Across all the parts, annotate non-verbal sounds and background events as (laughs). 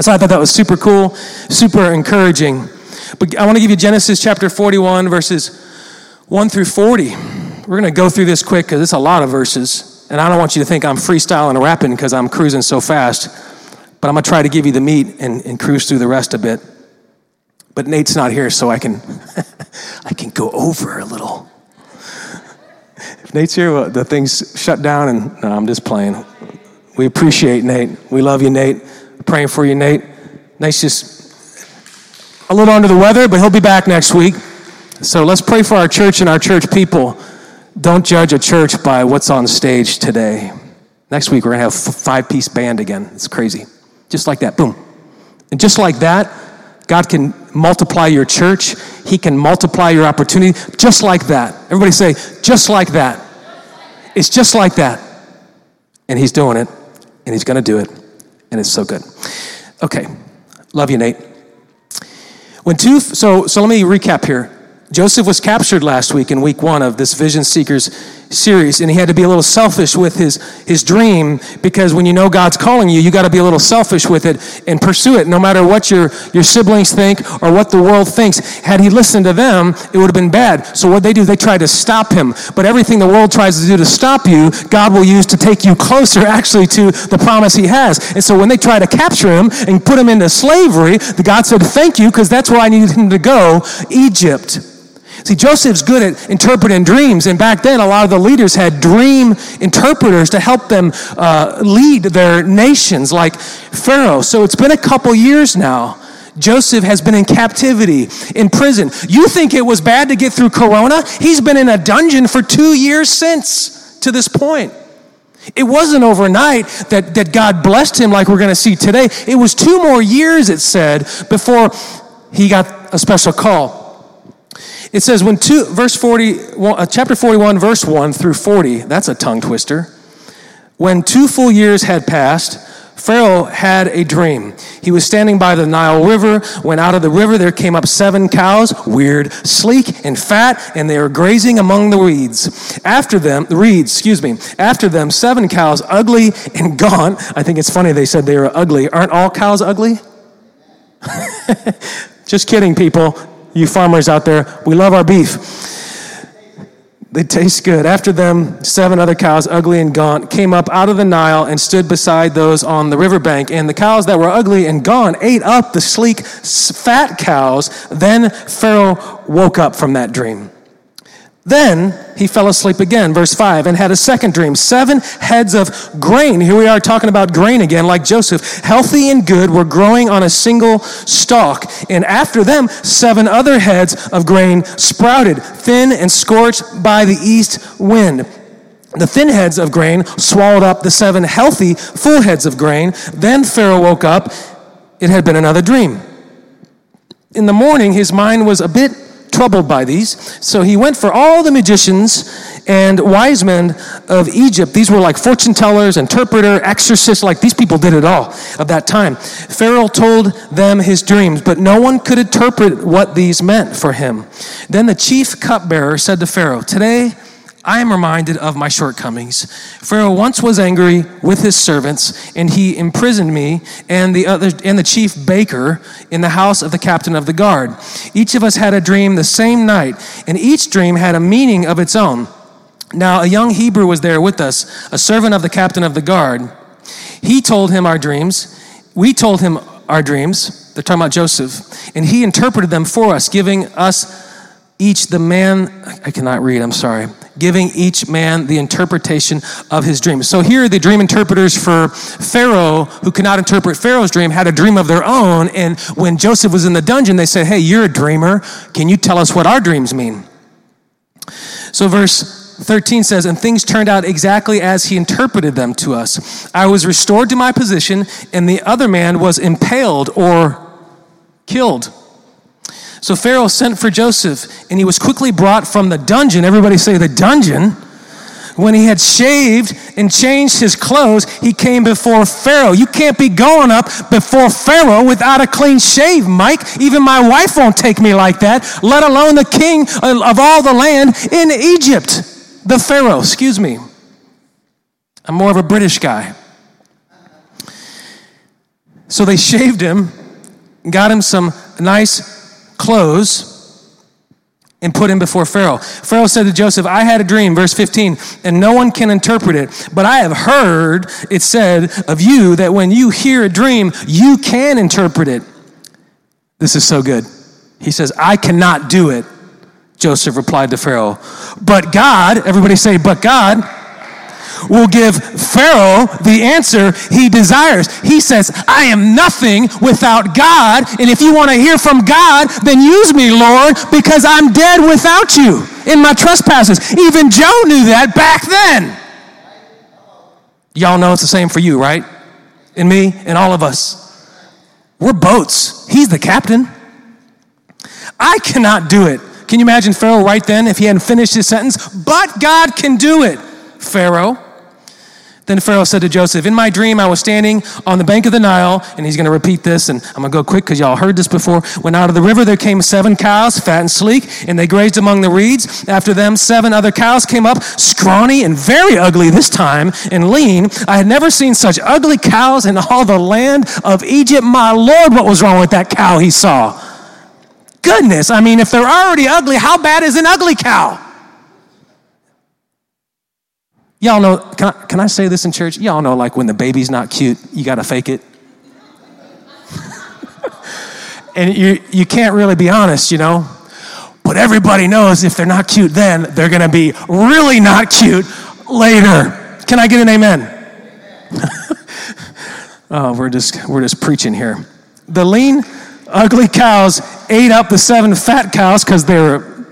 So I thought that was super cool, super encouraging. But I want to give you Genesis chapter 41, verses 1 through 40. We're going to go through this quick because it's a lot of verses. And I don't want you to think I'm freestyling and rapping because I'm cruising so fast. But I'm going to try to give you the meat and, and cruise through the rest a bit. But Nate's not here, so I can, (laughs) I can go over a little. If Nate's here, well, the thing's shut down, and no, I'm just playing. We appreciate Nate. We love you, Nate. Praying for you, Nate. Nate's just a little under the weather, but he'll be back next week. So let's pray for our church and our church people. Don't judge a church by what's on stage today. Next week, we're going to have a five piece band again. It's crazy. Just like that, boom. And just like that, God can multiply your church. He can multiply your opportunity just like that. Everybody say, just like that. It's just like that. And He's doing it, and He's going to do it, and it's so good. Okay. Love you, Nate. When two, so, so let me recap here. Joseph was captured last week in week one of this Vision Seekers series, and he had to be a little selfish with his, his dream because when you know God's calling you, you got to be a little selfish with it and pursue it, no matter what your, your siblings think or what the world thinks. Had he listened to them, it would have been bad. So what they do, they try to stop him. But everything the world tries to do to stop you, God will use to take you closer (laughs) actually to the promise he has. And so when they try to capture him and put him into slavery, the God said, thank you, because that's where I needed him to go, Egypt. See, Joseph's good at interpreting dreams, and back then, a lot of the leaders had dream interpreters to help them uh, lead their nations, like Pharaoh. So it's been a couple years now. Joseph has been in captivity, in prison. You think it was bad to get through Corona? He's been in a dungeon for two years since to this point. It wasn't overnight that, that God blessed him like we're going to see today. It was two more years, it said, before he got a special call. It says when two, verse 40, uh, chapter 41, verse 1 through 40, that's a tongue twister. When two full years had passed, Pharaoh had a dream. He was standing by the Nile River. When out of the river there came up seven cows, weird, sleek, and fat, and they were grazing among the reeds. After them, the reeds, excuse me, after them, seven cows, ugly and gaunt. I think it's funny they said they were ugly. Aren't all cows ugly? (laughs) Just kidding, people you farmers out there, we love our beef. They taste good. After them, seven other cows, ugly and gaunt, came up out of the Nile and stood beside those on the riverbank. And the cows that were ugly and gaunt ate up the sleek, fat cows. Then Pharaoh woke up from that dream. Then he fell asleep again, verse 5, and had a second dream. Seven heads of grain, here we are talking about grain again, like Joseph, healthy and good, were growing on a single stalk. And after them, seven other heads of grain sprouted, thin and scorched by the east wind. The thin heads of grain swallowed up the seven healthy, full heads of grain. Then Pharaoh woke up. It had been another dream. In the morning, his mind was a bit troubled by these. So he went for all the magicians and wise men of Egypt. These were like fortune tellers, interpreter, exorcists, like these people did it all of that time. Pharaoh told them his dreams, but no one could interpret what these meant for him. Then the chief cupbearer said to Pharaoh, Today, I am reminded of my shortcomings. Pharaoh once was angry with his servants, and he imprisoned me and the other and the chief baker in the house of the captain of the guard. Each of us had a dream the same night, and each dream had a meaning of its own. Now a young Hebrew was there with us, a servant of the captain of the guard. He told him our dreams. We told him our dreams. They're talking about Joseph, and he interpreted them for us, giving us each the man, I cannot read, I'm sorry, giving each man the interpretation of his dream. So here, the dream interpreters for Pharaoh, who could not interpret Pharaoh's dream, had a dream of their own. And when Joseph was in the dungeon, they said, Hey, you're a dreamer. Can you tell us what our dreams mean? So, verse 13 says, And things turned out exactly as he interpreted them to us. I was restored to my position, and the other man was impaled or killed. So Pharaoh sent for Joseph, and he was quickly brought from the dungeon. Everybody say the dungeon. When he had shaved and changed his clothes, he came before Pharaoh. You can't be going up before Pharaoh without a clean shave, Mike. Even my wife won't take me like that, let alone the king of all the land in Egypt. The Pharaoh, excuse me. I'm more of a British guy. So they shaved him, got him some nice clothes, and put him before Pharaoh. Pharaoh said to Joseph, I had a dream, verse 15, and no one can interpret it. But I have heard it said of you that when you hear a dream, you can interpret it. This is so good. He says, I cannot do it. Joseph replied to Pharaoh, But God, everybody say, But God will give Pharaoh the answer he desires. He says, I am nothing without God. And if you want to hear from God, then use me, Lord, because I'm dead without you in my trespasses. Even Joe knew that back then. Y'all know it's the same for you, right? And me and all of us. We're boats. He's the captain. I cannot do it. Can you imagine Pharaoh right then if he hadn't finished his sentence? But God can do it, Pharaoh. Then Pharaoh said to Joseph, In my dream, I was standing on the bank of the Nile, and he's going to repeat this, and I'm going to go quick because y'all heard this before. When out of the river there came seven cows, fat and sleek, and they grazed among the reeds. After them, seven other cows came up, scrawny and very ugly this time, and lean. I had never seen such ugly cows in all the land of Egypt. My Lord, what was wrong with that cow he saw? Goodness, I mean, if they're already ugly, how bad is an ugly cow? Y'all know, can I, can I say this in church? Y'all know, like when the baby's not cute, you got to fake it. (laughs) and you, you can't really be honest, you know? But everybody knows if they're not cute then, they're going to be really not cute later. Can I get an amen? (laughs) oh, we're just, we're just preaching here. The lean, ugly cows ate up the seven fat cows because they were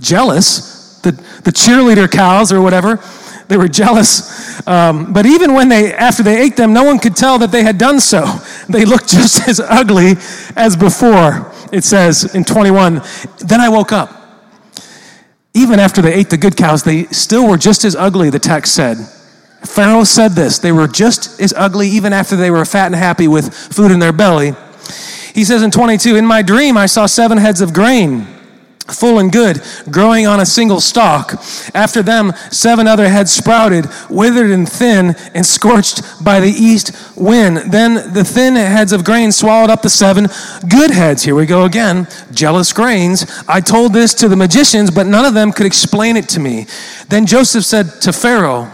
jealous. The, the cheerleader cows or whatever they were jealous. Um, but even when they, after they ate them, no one could tell that they had done so. (laughs) They looked just (laughs) as ugly as before. It says in 21, then I woke up. Even after they ate the good cows, they still were just as ugly, the text said. Pharaoh said this. They were just as ugly even after they were fat and happy with food in their belly. He says in 22, In my dream, I saw seven heads of grain full and good, growing on a single stalk. After them, seven other heads sprouted, withered and thin, and scorched by the east wind. Then the thin heads of grain swallowed up the seven good heads. Here we go again. Jealous grains. I told this to the magicians, but none of them could explain it to me. Then Joseph said to Pharaoh,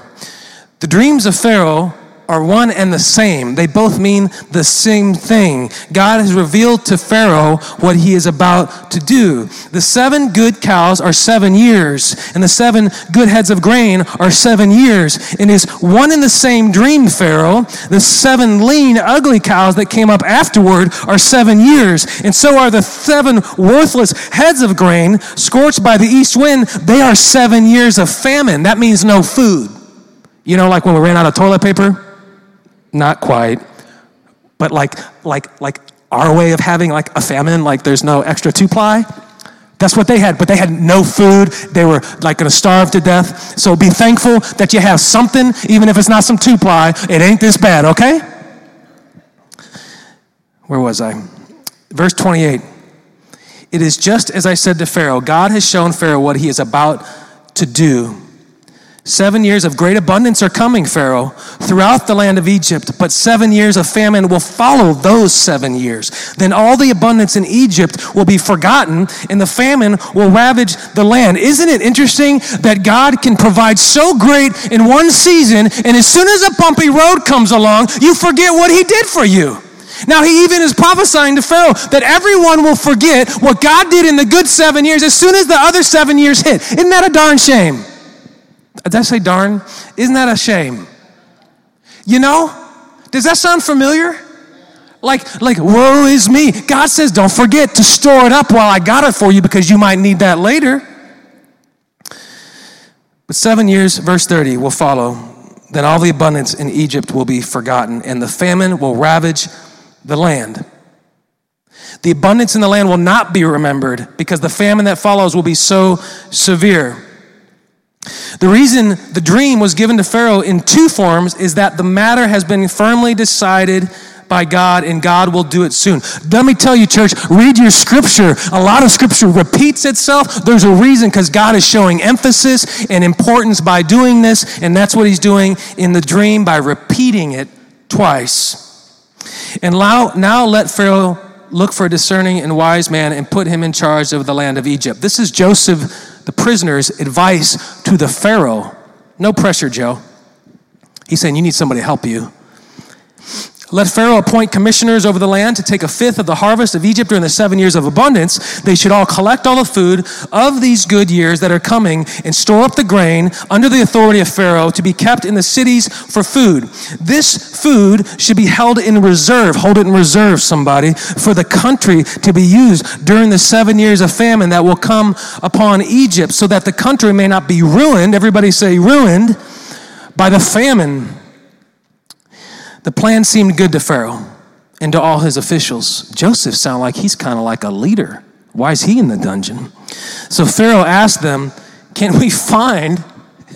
The dreams of Pharaoh are one and the same. They both mean the same thing. God has revealed to Pharaoh what he is about to do. The seven good cows are seven years, and the seven good heads of grain are seven years. And is one and the same dream, Pharaoh. The seven lean, ugly cows that came up afterward are seven years, and so are the seven worthless heads of grain scorched by the east wind. They are seven years of famine. That means no food. You know, like when we ran out of toilet paper? Not quite. But like, like, like our way of having like a famine, like there's no extra two ply. That's what they had, but they had no food. They were like gonna starve to death. So be thankful that you have something, even if it's not some two ply. It ain't this bad, okay? Where was I? Verse 28. It is just as I said to Pharaoh God has shown Pharaoh what he is about to do. Seven years of great abundance are coming, Pharaoh, throughout the land of Egypt, but seven years of famine will follow those seven years. Then all the abundance in Egypt will be forgotten, and the famine will ravage the land. Isn't it interesting that God can provide so great in one season, and as soon as a bumpy road comes along, you forget what He did for you? Now, he even is prophesying to Pharaoh that everyone will forget what God did in the good seven years as soon as the other seven years hit. Isn't that a darn shame? Did I say darn? Isn't that a shame? You know? Does that sound familiar? Like, like, woe is me. God says, don't forget to store it up while I got it for you because you might need that later. But seven years, verse 30, will follow. Then all the abundance in Egypt will be forgotten, and the famine will ravage the land. The abundance in the land will not be remembered because the famine that follows will be so severe. The reason the dream was given to Pharaoh in two forms is that the matter has been firmly decided by God and God will do it soon. Let me tell you, church, read your scripture. A lot of scripture repeats itself. There's a reason because God is showing emphasis and importance by doing this, and that's what He's doing in the dream by repeating it twice. And now, now let Pharaoh look for a discerning and wise man and put him in charge of the land of Egypt. This is Joseph, the prisoner's advice to the Pharaoh. No pressure, Joe. He's saying, You need somebody to help you. Let Pharaoh appoint commissioners over the land to take a fifth of the harvest of Egypt during the seven years of abundance. They should all collect all the food of these good years that are coming and store up the grain under the authority of Pharaoh to be kept in the cities for food. This food should be held in reserve. Hold it in reserve, somebody, for the country to be used during the seven years of famine that will come upon Egypt so that the country may not be ruined. Everybody say ruined by the famine the plan seemed good to Pharaoh and to all his officials. Joseph sounded like he's kind of like a leader. Why is he in the dungeon? So Pharaoh asked them, Can we find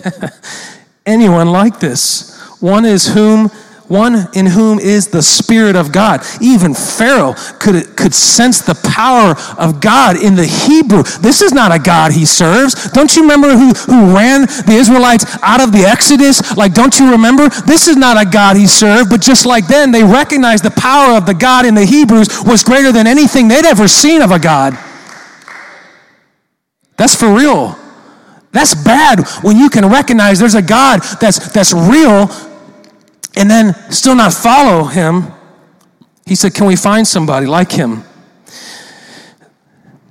(laughs) anyone like this? One is whom one in whom is the Spirit of God. Even Pharaoh could, could sense the power of God in the Hebrew. This is not a God he serves. Don't you remember who, who ran the Israelites out of the Exodus? Like, don't you remember? This is not a God he served, but just like then, they recognized the power of the God in the Hebrews was greater than anything they'd ever seen of a God. That's for real. That's bad when you can recognize there's a God that's, that's real and then still not follow him, he said, Can we find somebody like him?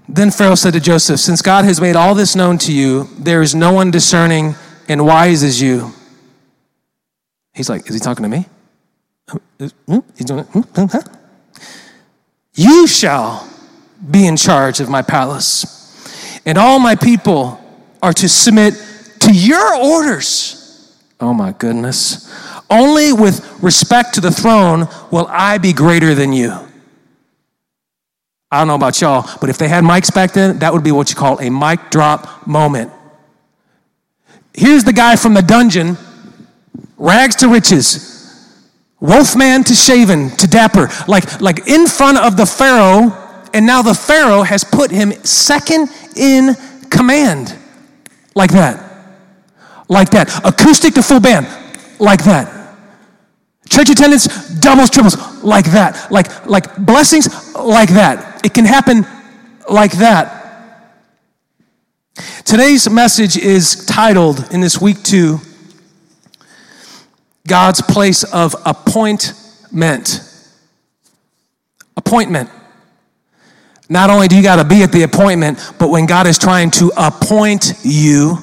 Then Pharaoh said to Joseph, Since God has made all this known to you, there is no one discerning and wise as you. He's like, Is he talking to me? Uh, hmm? He's doing it. Hmm, hmm, you shall be in charge of my palace, and all my people are to submit to your orders. Oh my goodness. Only with respect to the throne will I be greater than you. I don't know about y'all, but if they had mics back then, that would be what you call a mic drop moment. Here's the guy from the dungeon, rags to riches, wolfman to shaven to dapper, like, like in front of the Pharaoh, and now the Pharaoh has put him second in command. Like that. Like that. Acoustic to full band like that. Church attendance doubles, triples like that. Like, like blessings like that. It can happen like that. Today's message is titled in this week two God's place of appointment. Appointment. Not only do you got to be at the appointment, but when God is trying to appoint you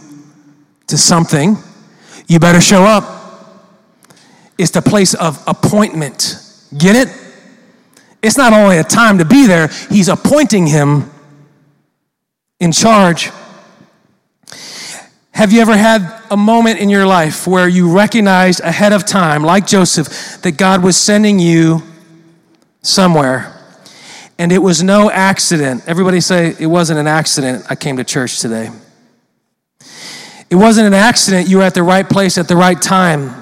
to something, you better show up is the place of appointment. Get it? It's not only a time to be there, he's appointing him in charge. Have you ever had a moment in your life where you recognized ahead of time, like Joseph, that God was sending you somewhere? And it was no accident. Everybody say, it wasn't an accident. I came to church today. It wasn't an accident. You were at the right place at the right time.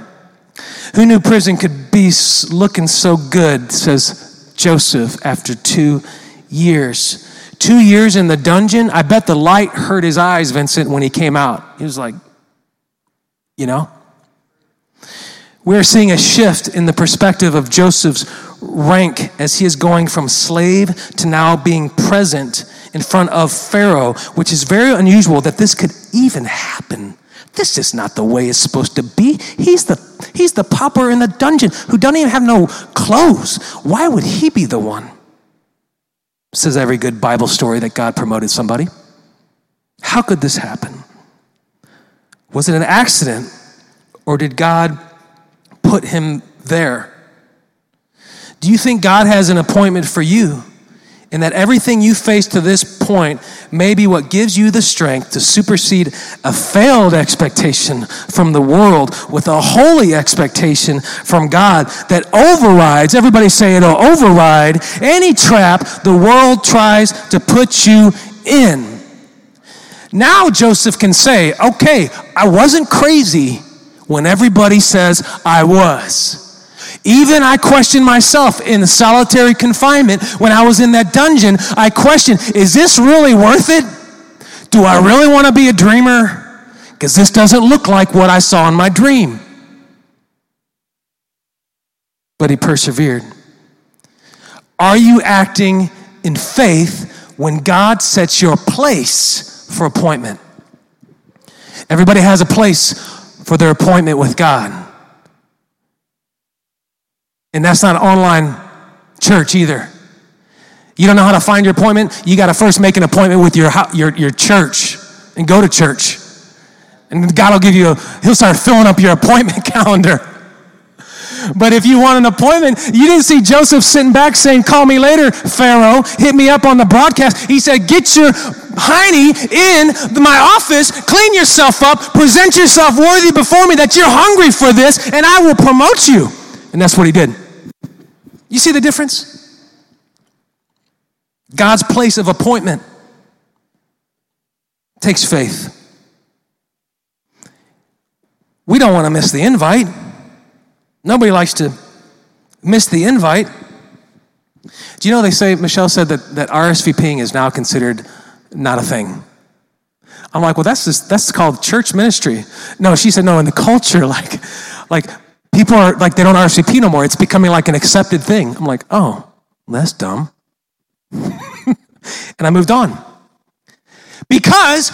Who knew prison could be looking so good, says Joseph, after two years. Two years in the dungeon, I bet the light hurt his eyes, Vincent, when he came out. He was like, you know? We're seeing a shift in the perspective of Joseph's rank as he is going from slave to now being present in front of Pharaoh, which is very unusual that this could even happen this is not the way it's supposed to be. He's the, he's the pauper in the dungeon who doesn't even have no clothes. Why would he be the one? Says every good Bible story that God promoted somebody. How could this happen? Was it an accident or did God put him there? Do you think God has an appointment for you? And that everything you face to this point may be what gives you the strength to supersede a failed expectation from the world with a holy expectation from God that overrides, everybody say it'll override any trap the world tries to put you in. Now Joseph can say, okay, I wasn't crazy when everybody says I was. Even I questioned myself in solitary confinement when I was in that dungeon. I questioned, is this really worth it? Do I really want to be a dreamer? Because this doesn't look like what I saw in my dream. But he persevered. Are you acting in faith when God sets your place for appointment? Everybody has a place for their appointment with God. And that's not an online church either. You don't know how to find your appointment? You got to first make an appointment with your, your, your church and go to church. And God will give you, a, He'll start filling up your appointment (laughs) calendar. But if you want an appointment, you didn't see Joseph sitting back saying, Call me later, Pharaoh. Hit me up on the broadcast. He said, Get your hiney in my office, clean yourself up, present yourself worthy before me that you're hungry for this, and I will promote you. And that's what he did. You see the difference? God's place of appointment takes faith. We don't want to miss the invite. Nobody likes to miss the invite. Do you know they say, Michelle said that, that RSVPing is now considered not a thing. I'm like, well, that's just, that's called church ministry. No, she said, no, in the culture, (laughs) like, like people are like they don't RSVP no more. It's becoming like an accepted thing. I'm like, oh, that's dumb. (laughs) and I moved on. Because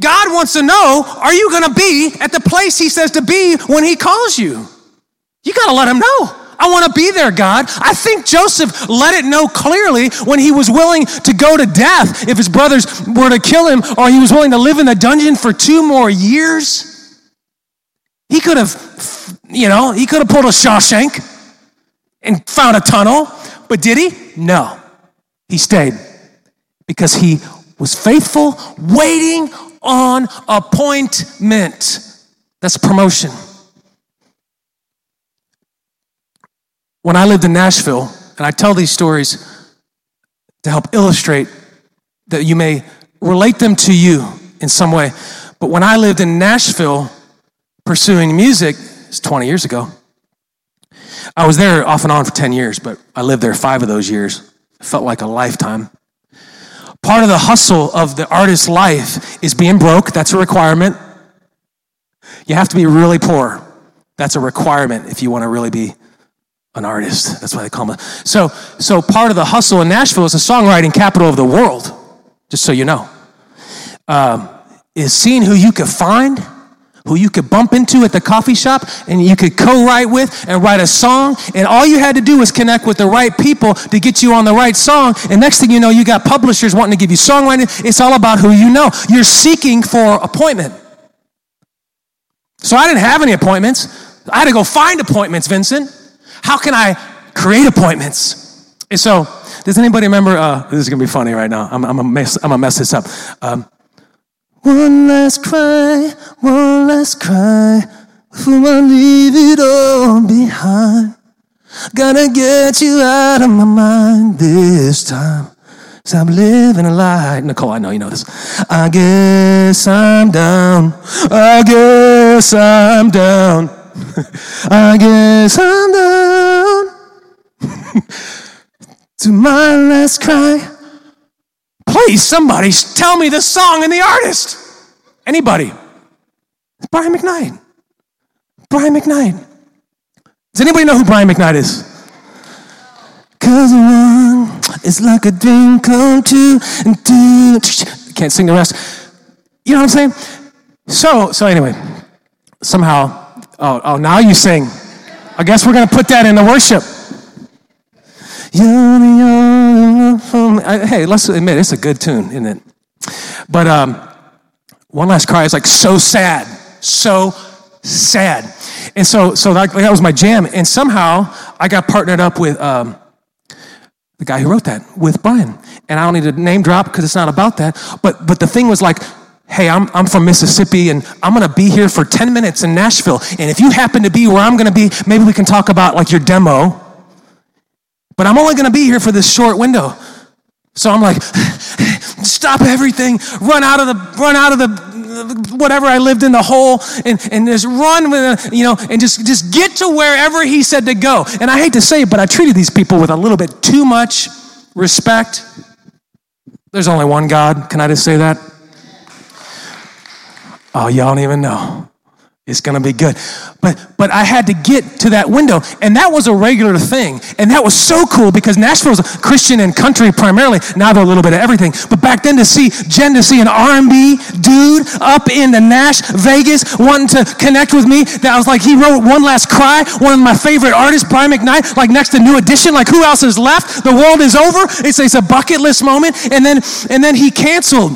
God wants to know, are you going to be at the place he says to be when he calls you? You got to let him know. I want to be there, God. I think Joseph let it know clearly when he was willing to go to death if his brothers were to kill him, or he was willing to live in the dungeon for two more years. He could have, you know, he could have pulled a Shawshank and found a tunnel, but did he? No. He stayed because he was faithful, waiting on appointment. That's promotion. When I lived in Nashville, and I tell these stories to help illustrate that you may relate them to you in some way. But when I lived in Nashville pursuing music, it's 20 years ago. I was there off and on for 10 years, but I lived there five of those years. It felt like a lifetime. Part of the hustle of the artist's life is being broke. That's a requirement. You have to be really poor. That's a requirement if you want to really be an artist. That's why they call him. So, so part of the hustle in Nashville is the songwriting capital of the world. Just so you know, um, is seeing who you can find, who you could bump into at the coffee shop, and you could co-write with and write a song. And all you had to do was connect with the right people to get you on the right song. And next thing you know, you got publishers wanting to give you songwriting. It's all about who you know. You're seeking for appointment. So I didn't have any appointments. I had to go find appointments, Vincent. How can I create appointments? And so, does anybody remember? Uh, this is gonna be funny right now. I'm, I'm, gonna, mess, I'm gonna mess this up. Um, one last cry, one last cry, before I leave it all behind. Gotta get you out of my mind this time. So I'm living a lie. Nicole, I know you know this. I guess I'm down. I guess I'm down. (laughs) I guess I'm down (laughs) to my last cry. Please, somebody tell me the song and the artist. Anybody? Brian McKnight. Brian McKnight. Does anybody know who Brian McKnight is? Cause one is like a dream come true and can't sing the rest. You know what I'm saying? So so anyway, somehow Oh, oh, now you sing. I guess we're to put that in the worship. Hey, let's admit it's a good tune, isn't it? But um, one last cry is like so sad, so sad, and so so that, that was my jam. And somehow I got partnered up with um, the guy who wrote that, with Brian. And I don't need to name drop because it's not about that. But but the thing was like hey, I'm, I'm from Mississippi and I'm gonna be here for 10 minutes in Nashville. And if you happen to be where I'm gonna be, maybe we can talk about like your demo. But I'm only gonna be here for this short window. So I'm like, (sighs) stop everything, run out of the, run out of the, whatever I lived in the hole and, and just run with, you know, and just, just get to wherever he said to go. And I hate to say it, but I treated these people with a little bit too much respect. There's only one God. Can I just say that? Oh, y'all don't even know. It's going to be good. But but I had to get to that window and that was a regular thing. And that was so cool because Nashville's Christian and country primarily. Now they're a little bit of everything. But back then to see Jen to see an R&B dude up in the Nash Vegas wanting to connect with me, that was like he wrote One Last Cry, one of my favorite artists, Brian McKnight, like next to New Edition, like who else is left? The world is over. It's, it's a bucket list moment. And then and then he canceled.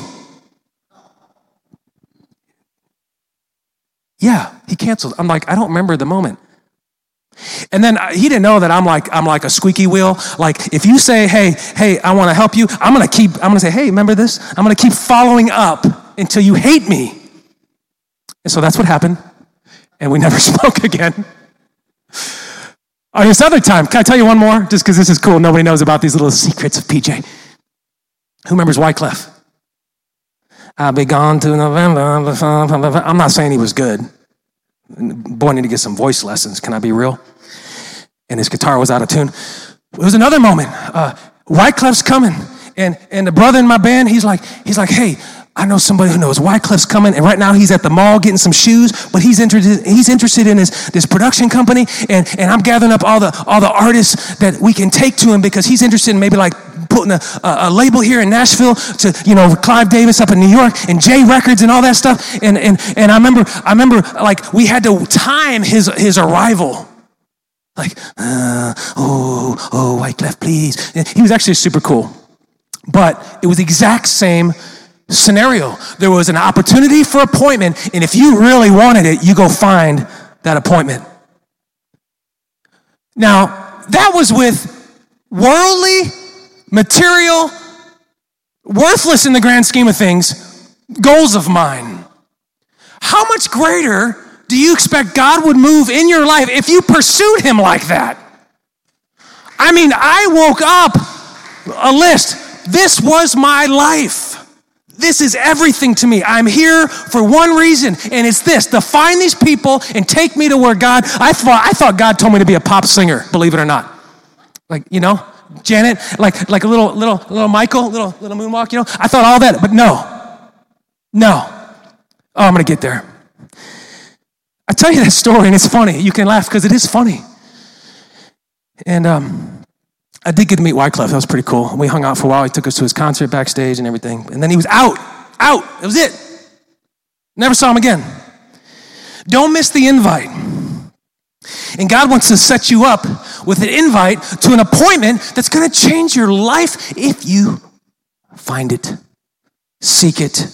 Yeah, he canceled. I'm like, I don't remember the moment. And then uh, he didn't know that I'm like I'm like a squeaky wheel. Like if you say, "Hey, hey, I want to help you," I'm gonna keep. I'm gonna say, "Hey, remember this?" I'm gonna keep following up until you hate me. And so that's what happened, and we (laughs) never (laughs) spoke again. On this other time, can I tell you one more? Just because this is cool. Nobody knows about these little secrets of PJ. Who remembers Wyclef? I'll be gone to November. I'm not saying he was good. Boy, I need to get some voice lessons. Can I be real? And his guitar was out of tune. It was another moment. Uh, coming, and and the brother in my band, he's like, he's like, hey, I know somebody who knows Wyclef's coming, and right now he's at the mall getting some shoes, but he's interested, he's interested in this, this production company, and, and I'm gathering up all the all the artists that we can take to him because he's interested in maybe like putting a, a, a, label here in Nashville to, you know, Clive Davis up in New York and J Records and all that stuff. And, and, and I remember, I remember like we had to time his, his arrival. Like, uh, oh, oh, Wyclef, please. He was actually super cool. But it was the exact same scenario. There was an opportunity for appointment, and if you really wanted it, you go find that appointment. Now, that was with worldly material, worthless in the grand scheme of things, goals of mine. How much greater do you expect God would move in your life if you pursued Him like that? I mean, I woke up a list. This was my life. This is everything to me. I'm here for one reason, and it's this to find these people and take me to where God. I thought, I thought God told me to be a pop singer, believe it or not. Like, you know, Janet, like, like a little, little, little Michael, little, little moonwalk, you know? I thought all that, but no. No. Oh, I'm gonna get there. I tell you that story and it's funny. You can laugh because it is funny. And um, I did get to meet Wyclef. That was pretty cool. We hung out for a while. He took us to his concert backstage and everything. And then he was out. Out. That was it. Never saw him again. Don't miss the invite. And God wants to set you up with an invite to an appointment that's going to change your life if you find it, seek it.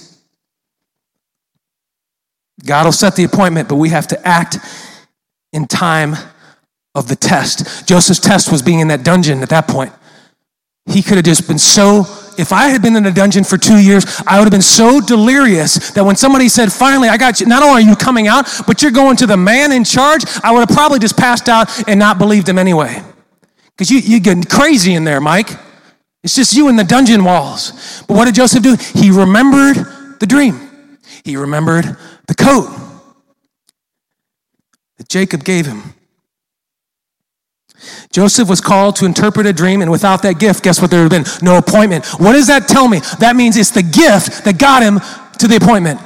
God will set the appointment, but we have to act in time of the test. Joseph's test was being in that dungeon at that point. He could have just been so if I had been in a dungeon for two years, I would have been so delirious that when somebody said, finally, I got you, not only are you coming out, but you're going to the man in charge, I would have probably just passed out and not believed him anyway. Because you, you're getting crazy in there, Mike. It's just you in the dungeon walls. But what did Joseph do? He remembered the dream, he remembered the coat that Jacob gave him. Joseph was called to interpret a dream, and without that gift, guess what? There would have been no appointment. What does that tell me? That means it's the gift that got him to the appointment.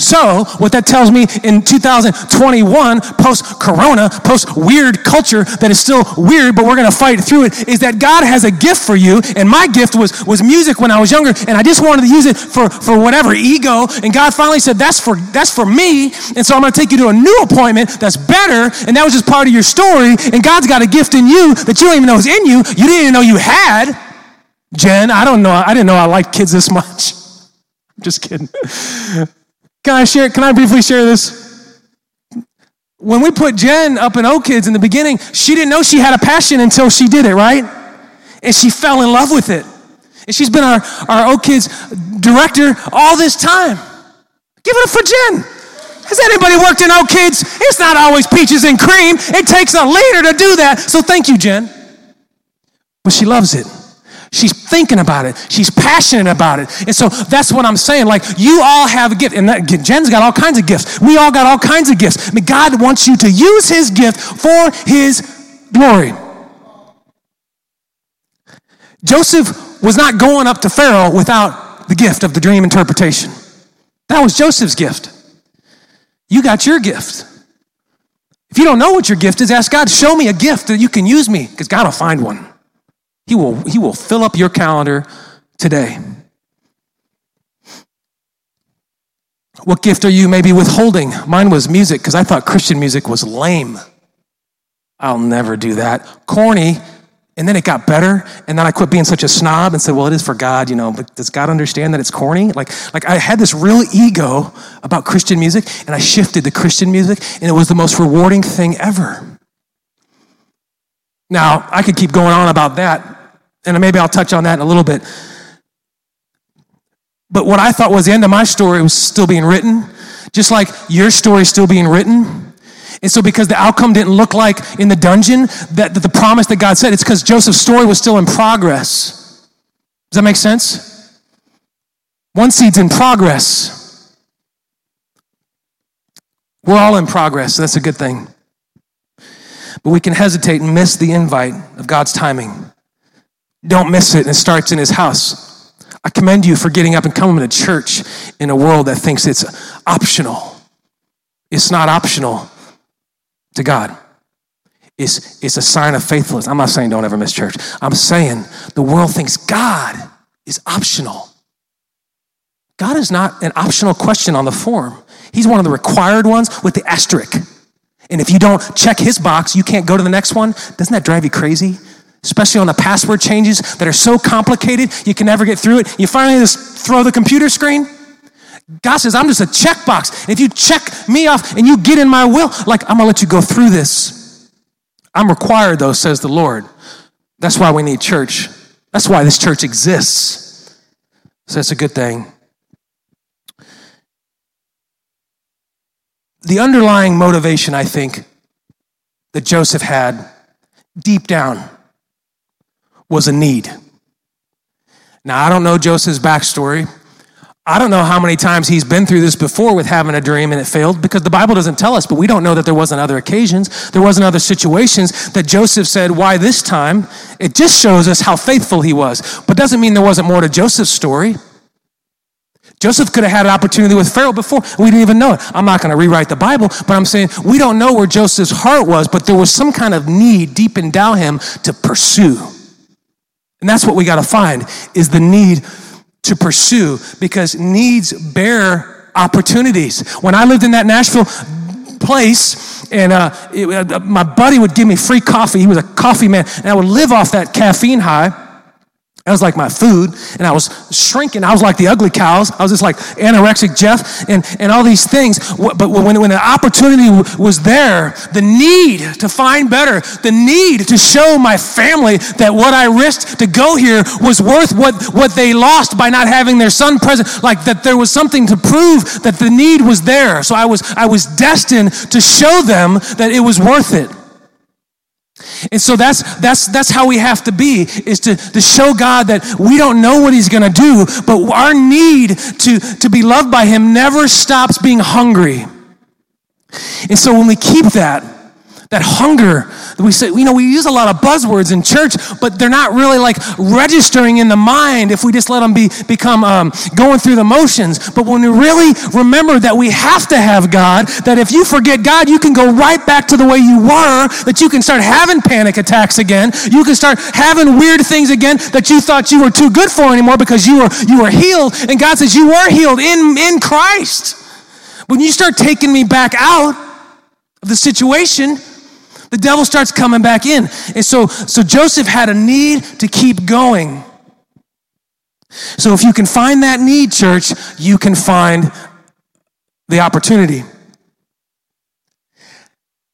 So, what that tells me in 2021, post corona, post weird culture that is still weird, but we're gonna fight through it, is that God has a gift for you. And my gift was, was music when I was younger, and I just wanted to use it for, for whatever ego. And God finally said, That's for that's for me. And so I'm gonna take you to a new appointment that's better, and that was just part of your story. And God's got a gift in you that you don't even know is in you, you didn't even know you had. Jen, I don't know, I didn't know I liked kids this (laughs) much. Just kidding. Can I share? Can I briefly share this? When we put Jen up in O Kids in the beginning, she didn't know she had a passion until she did it, right? And she fell in love with it. And she's been our, our O Kids director all this time. Give it up for Jen. Has anybody worked in O Kids? It's not always peaches and cream. It takes a leader to do that. So thank you, Jen. But she loves it. She's thinking about it. She's passionate about it. And so that's what I'm saying. Like, you all have a gift. And that, Jen's got all kinds of gifts. We all got all kinds of gifts. I mean, God wants you to use his gift for his glory. Joseph was not going up to Pharaoh without the gift of the dream interpretation. That was Joseph's gift. You got your gift. If you don't know what your gift is, ask God, show me a gift that you can use me, because God will find one. He will, he will fill up your calendar today. What gift are you maybe withholding? Mine was music, because I thought Christian music was lame. I'll never do that. Corny, and then it got better, and then I quit being such a snob and said, "Well, it is for God, you know." But does God understand that it's corny? Like, like I had this real ego about Christian music, and I shifted to Christian music, and it was the most rewarding thing ever. Now I could keep going on about that, and maybe I'll touch on that in a little bit. But what I thought was the end of my story was still being written, just like your story still being written. And so, because the outcome didn't look like in the dungeon, that, that the promise that God said, it's because Joseph's story was still in progress. Does that make sense? One seed's in progress. We're all in progress, so that's a good thing. But we can hesitate and miss the invite of God's timing. Don't miss it, and it starts in His house. I commend you for getting up and coming to church in a world that thinks it's optional. It's not optional to God. It's, it's a sign of faithfulness. I'm not saying don't ever miss church. I'm saying the world thinks God is optional. God is not an optional question on the form. He's one of the required ones with the asterisk. And if you don't check his box, you can't go to the next one. Doesn't that drive you crazy? Especially on the password changes that are so complicated, you can never get through it. You finally just throw the computer screen. God says, I'm just a checkbox. If you check me off and you get in my will, like I'm gonna let you go through this. I'm required, though, says the Lord. That's why we need church. That's why this church exists. So that's a good thing. The underlying motivation, I think, that Joseph had deep down was a need. Now, I don't know Joseph's backstory. I don't know how many times he's been through this before with having a dream and it failed because the Bible doesn't tell us, but we don't know that there wasn't other occasions. There wasn't other situations that Joseph said, Why this time? It just shows us how faithful he was, but doesn't mean there wasn't more to Joseph's story. Joseph could have had an opportunity with Pharaoh before. We didn't even know it. I'm not going to rewrite the Bible, but I'm saying we don't know where Joseph's heart was, but there was some kind of need deep in down him to pursue. And that's what we got to find is the need to pursue because needs bear opportunities. When I lived in that Nashville place, and uh, it, uh, my buddy would give me free coffee. He was a coffee man, and I would live off that caffeine high. That was like my food, and I was shrinking. I was like the ugly cows. I was just like anorexic Jeff, and, and all these things. But when, when the opportunity was there, the need to find better, the need to show my family that what I risked to go here was worth what, what they lost by not having their son present, like that there was something to prove that the need was there. So I was, I was destined to show them that it was worth it. And so that's that's that's how we have to be is to, to show God that we don't know what he's going to do, but our need to to be loved by him never stops being hungry. And so when we keep that that hunger. That we say you know we use a lot of buzzwords in church but they're not really like registering in the mind if we just let them be become um, going through the motions. But when we really remember that we have to have god that if you forget god you can go right back to the way you were that you can start having panic attacks again. You can start having weird things again that you thought you were too good for anymore because you were you were healed. And god says you were healed in in christ. When you start taking me back out of the situation the devil starts coming back in. And so, so Joseph had a need to keep going. So if you can find that need, church, you can find the opportunity.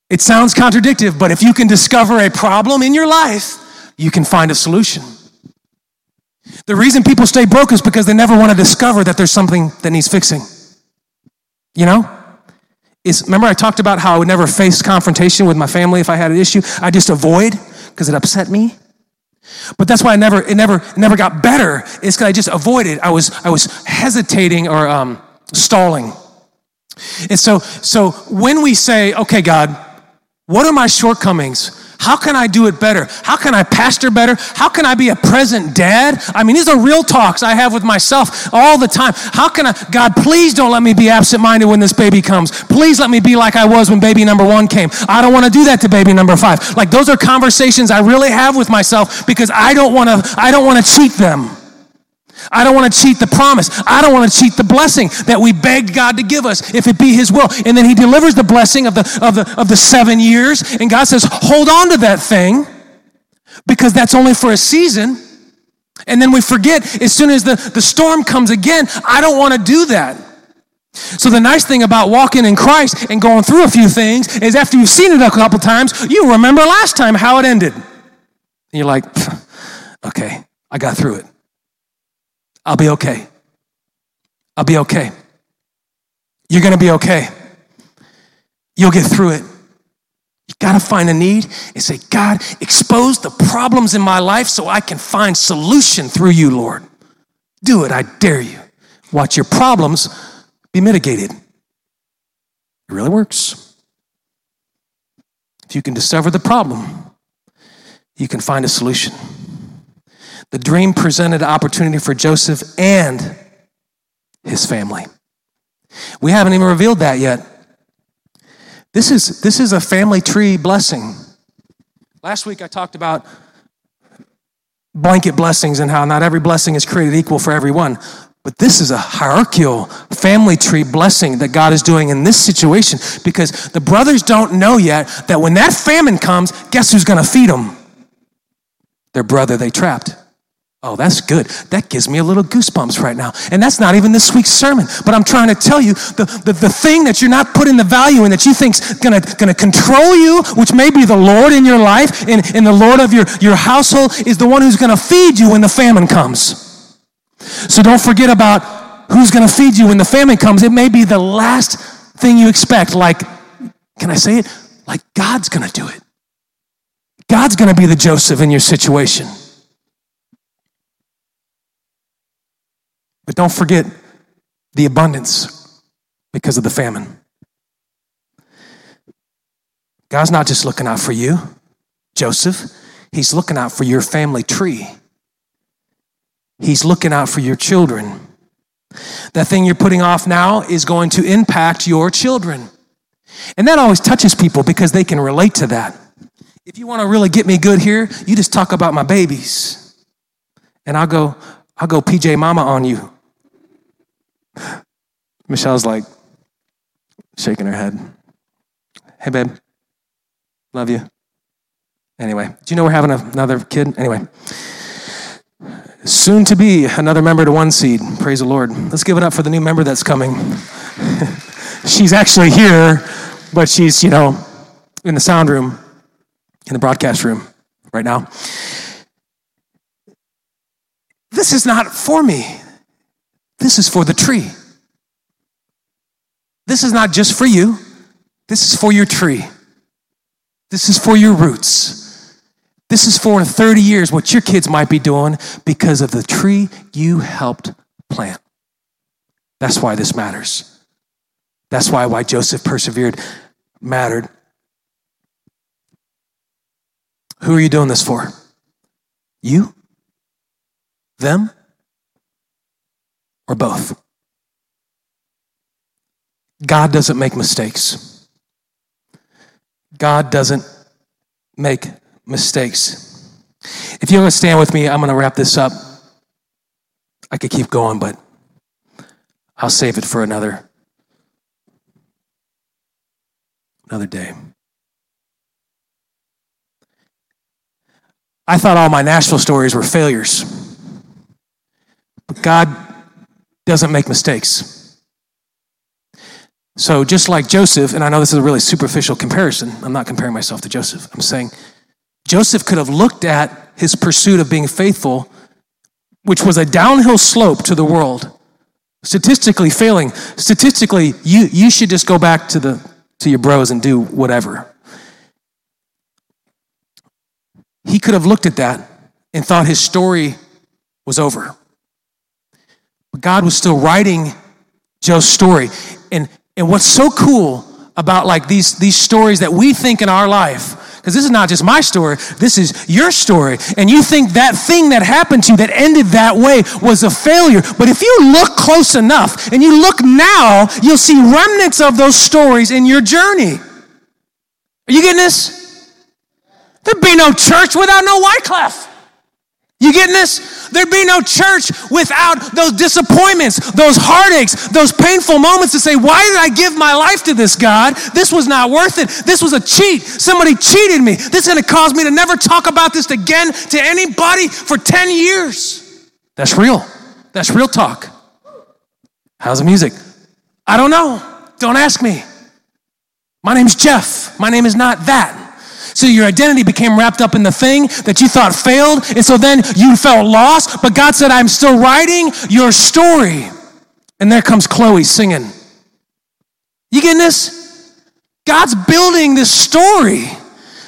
It sounds contradictory, but if you can discover a problem in your life, you can find a solution. The reason people stay broke is because they never want to discover that there's something that needs fixing. You know? Is remember I talked about how I would never face confrontation with my family if I had an issue. I just avoid because it upset me. But that's why I never it never it never got better. It's because I just avoided. I was I was hesitating or um, stalling. And so so when we say, okay, God, what are my shortcomings? How can I do it better? How can I pastor better? How can I be a present dad? I mean, these are real talks I have with myself all the time. How can I, God, please don't let me be absent minded when this baby comes. Please let me be like I was when baby number one came. I don't want to do that to baby number five. Like, those are conversations I really have with myself because I don't want to, I don't want to cheat them. I don't want to cheat the promise. I don't want to cheat the blessing that we begged God to give us if it be His will. And then He delivers the blessing of the, of the, of the seven years. And God says, hold on to that thing because that's only for a season. And then we forget as soon as the, the storm comes again, I don't want to do that. So the nice thing about walking in Christ and going through a few things is after you've seen it a couple times, you remember last time how it ended. And you're like, okay, I got through it. I'll be okay. I'll be okay. You're going to be okay. You'll get through it. You got to find a need and say, God, expose the problems in my life so I can find solution through you, Lord. Do it, I dare you. Watch your problems be mitigated. It really works. If you can discover the problem, you can find a solution. The dream presented opportunity for Joseph and his family. We haven't even revealed that yet. This is, this is a family tree blessing. Last week I talked about blanket blessings and how not every blessing is created equal for everyone. But this is a hierarchical family tree blessing that God is doing in this situation because the brothers don't know yet that when that famine comes, guess who's going to feed them? Their brother they trapped. Oh, that's good. That gives me a little goosebumps right now. And that's not even this week's sermon. But I'm trying to tell you the, the, the thing that you're not putting the value in that you think's gonna, gonna control you, which may be the Lord in your life and, and the Lord of your, your household, is the one who's gonna feed you when the famine comes. So don't forget about who's gonna feed you when the famine comes. It may be the last thing you expect. Like, can I say it? Like God's gonna do it. God's gonna be the Joseph in your situation. But don't forget the abundance because of the famine. God's not just looking out for you, Joseph, He's looking out for your family tree. He's looking out for your children. That thing you're putting off now is going to impact your children. And that always touches people because they can relate to that. If you want to really get me good here, you just talk about my babies. And I'll go, I'll go PJ Mama on you. Michelle's like shaking her head. Hey, babe. Love you. Anyway, do you know we're having another kid? Anyway, soon to be another member to one seed. Praise the Lord. Let's give it up for the new member that's coming. (laughs) she's actually here, but she's, you know, in the sound room, in the broadcast room right now. This is not for me. This is for the tree. This is not just for you, this is for your tree. This is for your roots. This is for 30 years what your kids might be doing because of the tree you helped plant. That's why this matters. That's why why Joseph persevered mattered. Who are you doing this for? You? Them? Or both. God doesn't make mistakes. God doesn't make mistakes. If you're going to stand with me, I'm going to wrap this up. I could keep going, but I'll save it for another another day. I thought all my Nashville stories were failures. But God doesn't make mistakes. So, just like Joseph, and I know this is a really superficial comparison, I'm not comparing myself to Joseph. I'm saying Joseph could have looked at his pursuit of being faithful, which was a downhill slope to the world, statistically failing. Statistically, you, you should just go back to, the, to your bros and do whatever. He could have looked at that and thought his story was over. But God was still writing Joe's story. And, and what's so cool about like these, these stories that we think in our life, because this is not just my story, this is your story. And you think that thing that happened to you that ended that way was a failure. But if you look close enough and you look now, you'll see remnants of those stories in your journey. Are you getting this? There'd be no church without no Wycliffe. You getting this? There'd be no church without those disappointments, those heartaches, those painful moments to say, Why did I give my life to this God? This was not worth it. This was a cheat. Somebody cheated me. This is going to cause me to never talk about this again to anybody for 10 years. That's real. That's real talk. How's the music? I don't know. Don't ask me. My name's Jeff. My name is not that. So your identity became wrapped up in the thing that you thought failed. And so then you felt lost. But God said, I'm still writing your story. And there comes Chloe singing. You getting this? God's building this story.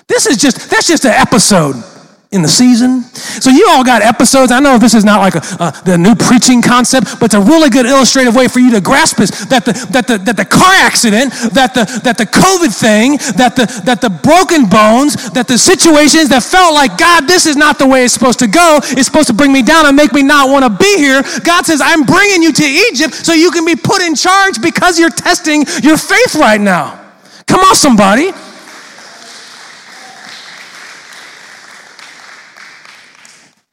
This is just, that's just an episode in the season. So you all got episodes. I know this is not like a, a, the new preaching concept, but it's a really good illustrative way for you to grasp this. That the, that the, that the car accident, that the, that the COVID thing, that the, that the broken bones, that the situations that felt like, God, this is not the way it's supposed to go. It's supposed to bring me down and make me not want to be here. God says, I'm bringing you to Egypt so you can be put in charge because you're testing your faith right now. Come on, somebody.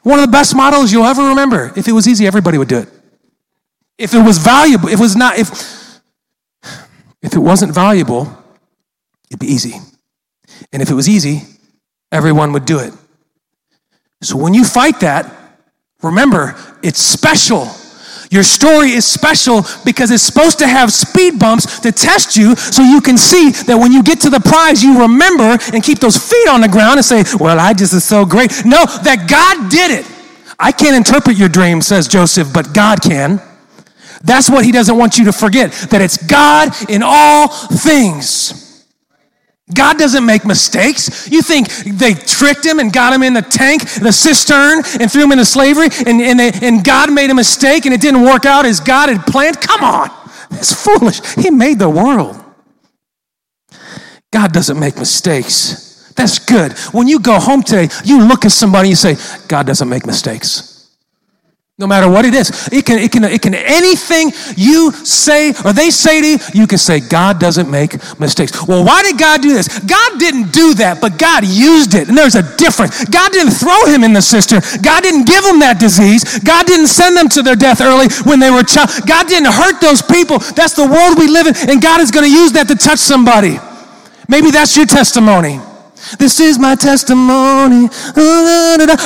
One of the best models you'll ever remember. If it was easy, everybody would do it. If it was valuable, if it was not, if if it wasn't valuable, it'd be easy. And if it was easy, everyone would do it. So when you fight that, remember, it's special. Your story is special because it's supposed to have speed bumps to test you so you can see that when you get to the prize, you remember and keep those feet on the ground and say, Well, I just is so great. No, that God did it. I can't interpret your dream, says Joseph, but God can. That's what he doesn't want you to forget that it's God in all things. God doesn't make mistakes. You think they tricked him and got him in the tank, the cistern, and threw him into slavery, and, and, they, and God made a mistake and it didn't work out as God had planned? Come on. That's foolish. He made the world. God doesn't make mistakes. That's good. When you go home today, you look at somebody and you say, God doesn't make mistakes. No matter what it is, it can, it can, it can, anything you say or they say to you, you can say, God doesn't make mistakes. Well, why did God do this? God didn't do that, but God used it. And there's a difference. God didn't throw him in the cistern. God didn't give him that disease. God didn't send them to their death early when they were child. God didn't hurt those people. That's the world we live in, and God is going to use that to touch somebody. Maybe that's your testimony. This is my testimony.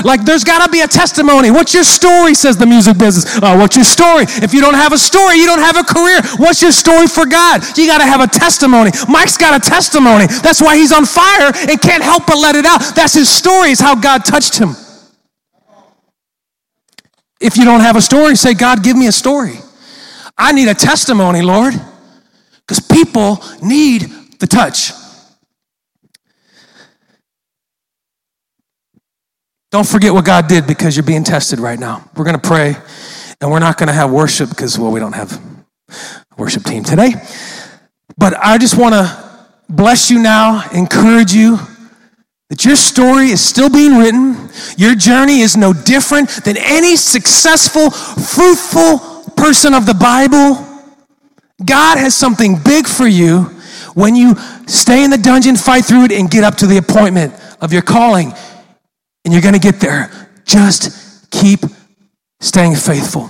Like, there's got to be a testimony. What's your story, says the music business. Uh, what's your story? If you don't have a story, you don't have a career. What's your story for God? You got to have a testimony. Mike's got a testimony. That's why he's on fire and can't help but let it out. That's his story, is how God touched him. If you don't have a story, say, God, give me a story. I need a testimony, Lord, because people need the touch. Don't forget what God did because you're being tested right now. We're going to pray and we're not going to have worship because, well, we don't have a worship team today. But I just want to bless you now, encourage you that your story is still being written. Your journey is no different than any successful, fruitful person of the Bible. God has something big for you when you stay in the dungeon, fight through it, and get up to the appointment of your calling and you're going to get there. Just keep staying faithful.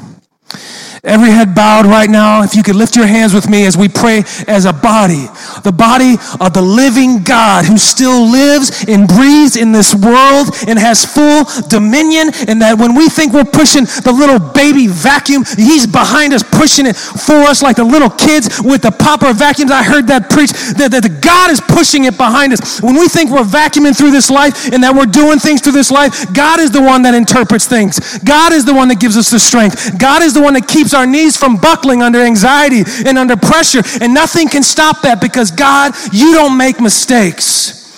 Every head bowed right now. If you could lift your hands with me as we pray as a body, the body of the living God who still lives and breathes in this world and has full dominion. And that when we think we're pushing the little baby vacuum, He's behind us pushing it for us like the little kids with the popper vacuums. I heard that preach that, that the God is pushing it behind us. When we think we're vacuuming through this life and that we're doing things through this life, God is the one that interprets things. God is the one that gives us the strength. God is the one that keeps keeps our knees from buckling under anxiety and under pressure. And nothing can stop that because God, you don't make mistakes.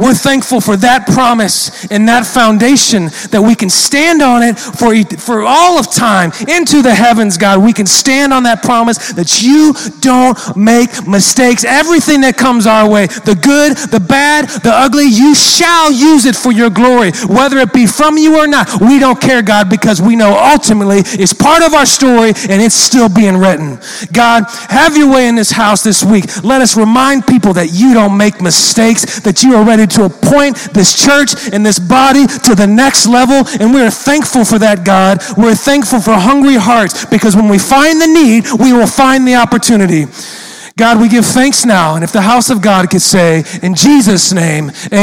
We're thankful for that promise and that foundation that we can stand on it for, for all of time into the heavens, God. We can stand on that promise that you don't make mistakes. Everything that comes our way, the good, the bad, the ugly, you shall use it for your glory, whether it be from you or not. We don't care, God, because we know ultimately it's part of our story and it's still being written. God, have your way in this house this week. Let us remind people that you don't make mistakes, that you are ready to appoint this church and this body to the next level. And we are thankful for that, God. We're thankful for hungry hearts because when we find the need, we will find the opportunity. God, we give thanks now. And if the house of God could say, in Jesus' name, amen.